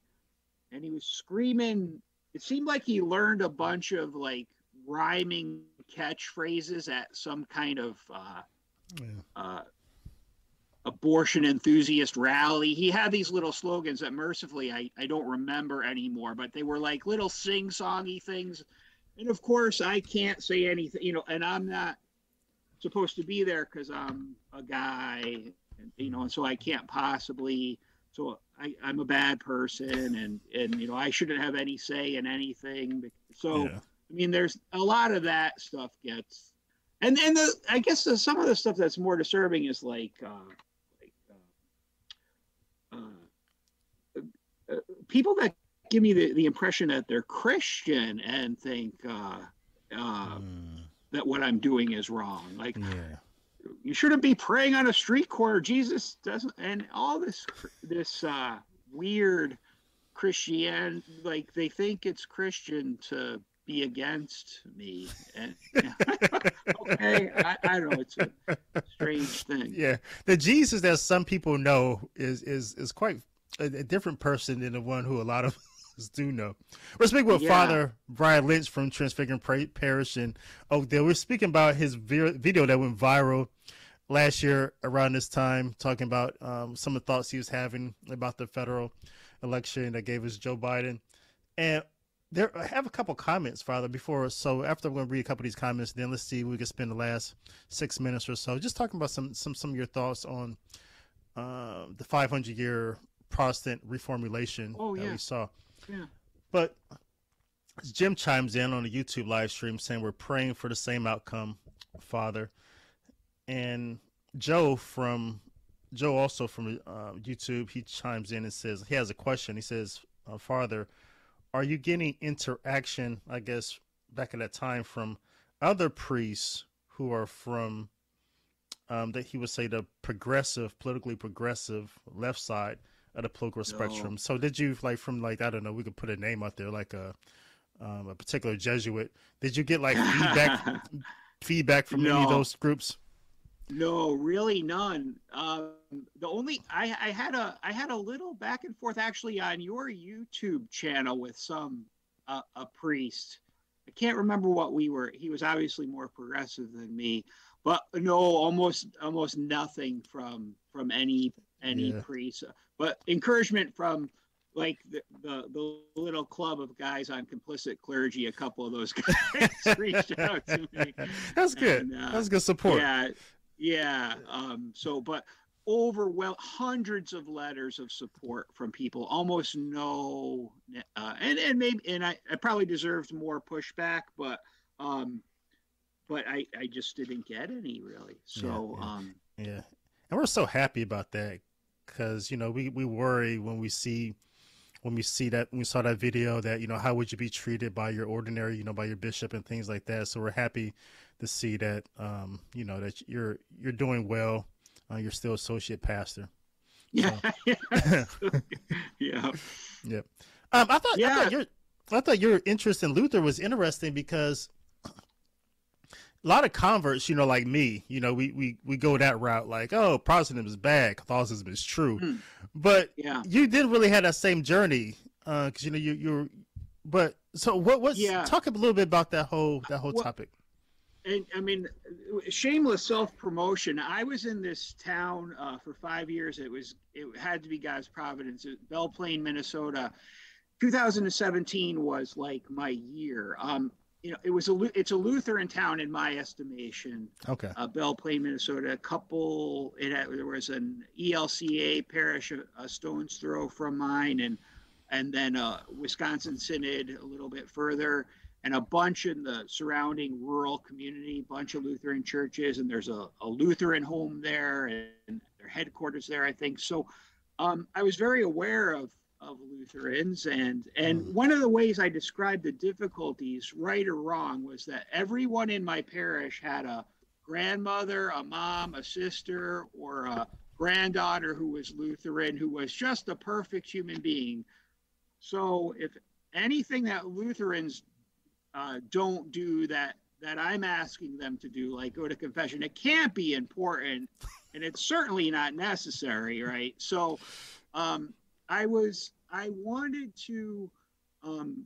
and he was screaming. It seemed like he learned a bunch of like rhyming catchphrases at some kind of uh uh, abortion enthusiast rally. He had these little slogans that mercifully I, I don't remember anymore, but they were like little sing songy things. And of course, I can't say anything, you know, and I'm not supposed to be there because I'm a guy, and, you know, and so I can't possibly. So I, I'm a bad person, and and you know I shouldn't have any say in anything. So Yeah. I mean, there's a lot of that stuff gets, and and the I guess the, some of the stuff that's more disturbing is like, uh, like uh, uh, uh, people that give me the, the impression that they're Christian and think uh, uh, that what I'm doing is wrong. Like Yeah. you shouldn't be praying on a street corner. Jesus doesn't, and all this this uh, weird Christian, like they think it's Christian to be against me, and okay, I, I don't know. It's a strange thing. Yeah, the Jesus that some people know is is is quite a, a different person than the one who a lot of us do know. We're speaking with Yeah. Father Brian Lynch from Transfiguration Parish in Oakdale. We're speaking about his vi- video that went viral last year around this time, talking about um, some of the thoughts he was having about the federal election that gave us Joe Biden. And there, I have a couple comments, Father, before. So after I'm going to read a couple of these comments, then let's see if we can spend the last six minutes or so just talking about some some some of your thoughts on uh, the 500 year Protestant Reformation Oh, that yeah. we saw. Yeah. But Jim chimes in on the YouTube live stream saying we're praying for the same outcome, Father. And Joe from Joe also from uh, YouTube, he chimes in and says he has a question. He says, uh, "Father, are you getting interaction? I guess back at that time from other priests who are from um, that he would say the progressive, politically progressive left side of the political spectrum. So did you like from like I don't know, we could put a name out there like a um, a particular Jesuit. Did you get like feedback feedback from any of those groups? No, really none. Um, the only I, I had a I had a little back and forth actually on your YouTube channel with some uh, a priest. I can't remember what we were. He was obviously more progressive than me, but no, almost almost nothing from from any any Yeah. priest. But encouragement from like the, the the little club of guys on complicit clergy. A couple of those guys reached out to me. That's good. And, uh, That's good support. Yeah, yeah. Um, so, but overwhelm hundreds of letters of support from people, almost no, uh, and and maybe and I, I probably deserved more pushback, but um, but I I just didn't get any really. So yeah. um, Yeah, and we're so happy about that because you know we we worry when we see when we see that when we saw that video that you know how would you be treated by your ordinary you know by your bishop and things like that. So we're happy to see that um you know that you're you're doing well. Uh, you're still associate pastor. yeah, yeah. Yep. Um, I thought I Yeah. thought your I thought your interest in Luther was interesting because a lot of converts, you know, like me, you know, we we we go that route, like, oh, Protestantism is bad, Catholicism is true, Hmm. but Yeah. you didn't really have that same journey, because you know you you're, but so what what's Yeah. talk a little bit about that whole that whole Well, topic. and I mean, shameless self promotion. I was in this town uh, for five years. It was it had to be God's providence. It- Belle Plaine, Minnesota. 2017 was like my year. Um, you know, it was a it's a Lutheran town in my estimation. Okay. Uh, Belle Plaine, Minnesota. A couple. It had, there was an ELCA parish a, a stone's throw from mine, and and then uh, Wisconsin Synod a little bit further and a bunch in the surrounding rural community, bunch of Lutheran churches, and there's a, a Lutheran home there and their headquarters there, I think. So um, I was very aware of of Lutherans, and and one of the ways I described the difficulties, right or wrong, was that everyone in my parish had a grandmother, a mom, a sister, or a granddaughter who was Lutheran, who was just a perfect human being. So if anything that Lutherans uh, don't do that that I'm asking them to do, like go to confession, it can't be important, and it's certainly not necessary, right? So, um, I was I wanted to, um,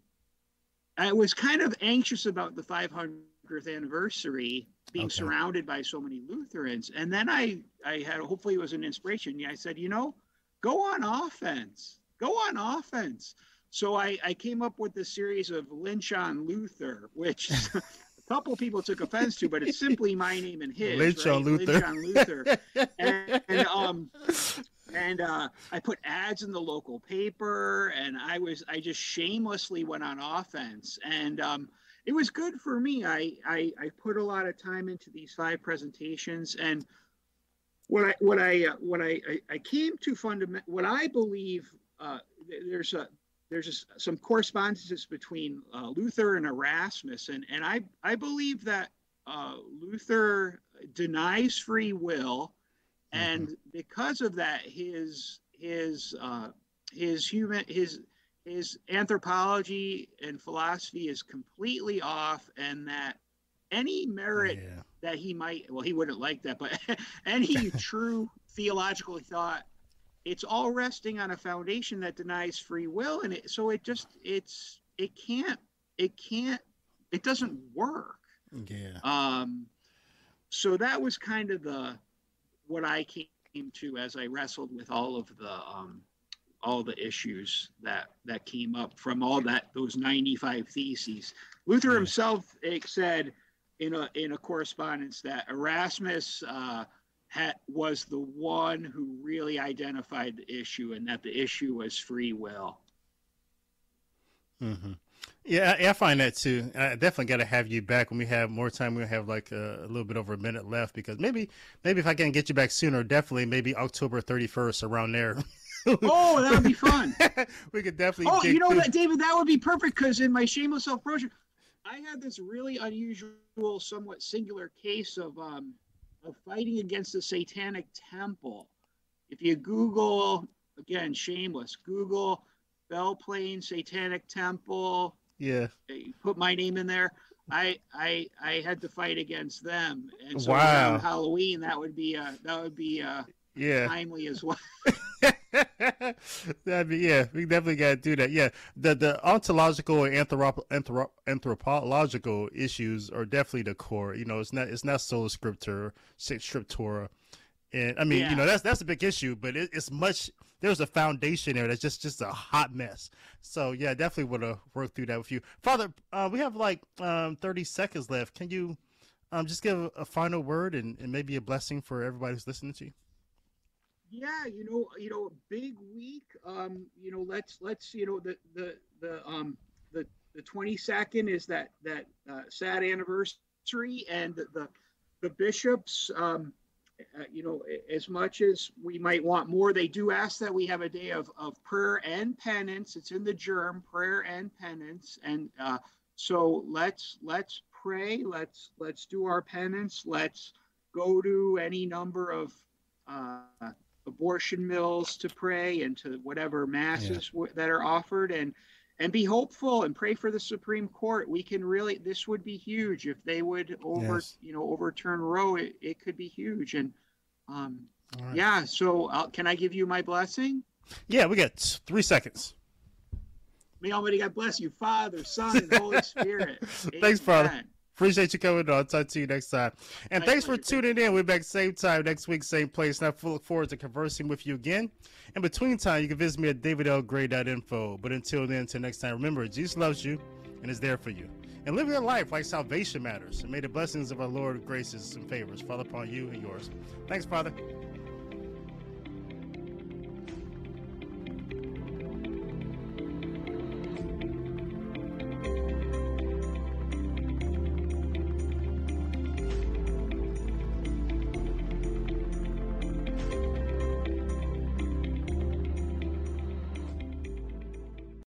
I was kind of anxious about the 500th anniversary, being Okay. surrounded by so many Lutherans, and then I I had hopefully it was an inspiration. Yeah, I said, you know, go on offense, go on offense. So I, I came up with this series of Lynch on Luther, which a couple people took offense to, but it's simply my name and his. Lynch right? on Luther. Lynch on Luther. and, and um and uh, I put ads in the local paper, and I was I just shamelessly went on offense, and um, it was good for me. I, I I put a lot of time into these five presentations, and what I what I uh, what I, I I came to fundament what I believe uh, there's a there's just some correspondences between uh, Luther and Erasmus, and and I I believe that uh, Luther denies free will, and because of that, his his uh, his human his his anthropology and philosophy is completely off, and that any merit Yeah. that he might well he wouldn't like that but any true theological thought it's all resting on a foundation that denies free will and it, so it just it's it can't it can't it doesn't work Yeah. um so that was kind of the what i came to as i wrestled with all of the um all the issues that that came up from all that those 95 theses. Luther himself eh, said in a in a correspondence that erasmus uh had was the one who really identified the issue and that the issue was free will. Hmm Yeah, I, I find that too. I definitely got to have you back when we have more time. We'll have like a, a little bit over a minute left because maybe, maybe if I can get you back sooner, definitely maybe October thirty first around there. oh that would be fun we could definitely. Oh, you know through- that, David, that would be perfect because in my shameless self promotion, I had this really unusual, somewhat singular case of um of fighting against the Satanic Temple. If you Google again, shameless, Google Belle Plaine Satanic Temple, Yeah. put my name in there. I I I had to fight against them, and so Wow. Halloween that would be uh that would be uh Yeah. timely as well. That'd be yeah. We definitely got to do that. Yeah, the the ontological and anthrop- anthrop- anthropological issues are definitely the core. You know, it's not it's not sola scriptura, scriptura, and I mean, Yeah. you know, that's that's a big issue. But it, it's much. There's a foundation there that's just just a hot mess. So yeah, definitely want to work through that with you, Father. Uh, we have like um 30 seconds left. Can you um just give a, a final word and, and maybe a blessing for everybody who's listening to you? yeah you know you know big week um you know let's let's you know the the the um the the 22nd is that that uh, sad anniversary and the the, the bishops um uh, you know as much as we might want more they do ask that we have a day of of prayer and penance. It's in the germ prayer and penance. And uh so let's let's pray. Let's let's do our penance. Let's go to any number of uh abortion mills to pray and to whatever masses w- that are offered. And and be hopeful and pray for the supreme court we can really this would be huge if they would over Yes. you know overturn roe it, it could be huge and um right. yeah so uh, can i give you my blessing Yeah, we got three seconds. may almighty god bless you father son and holy spirit Thanks, Father. Appreciate you coming on. I'll talk to you next time. And thanks for tuning in. We're back same time next week, same place. And I look forward to conversing with you again. In between time, you can visit me at davidlgray.info. But until then, until next time, remember, Jesus loves you and is there for you. And live your life like salvation matters. And may the blessings of our Lord, graces, and favors fall upon you and yours. Thanks, Father.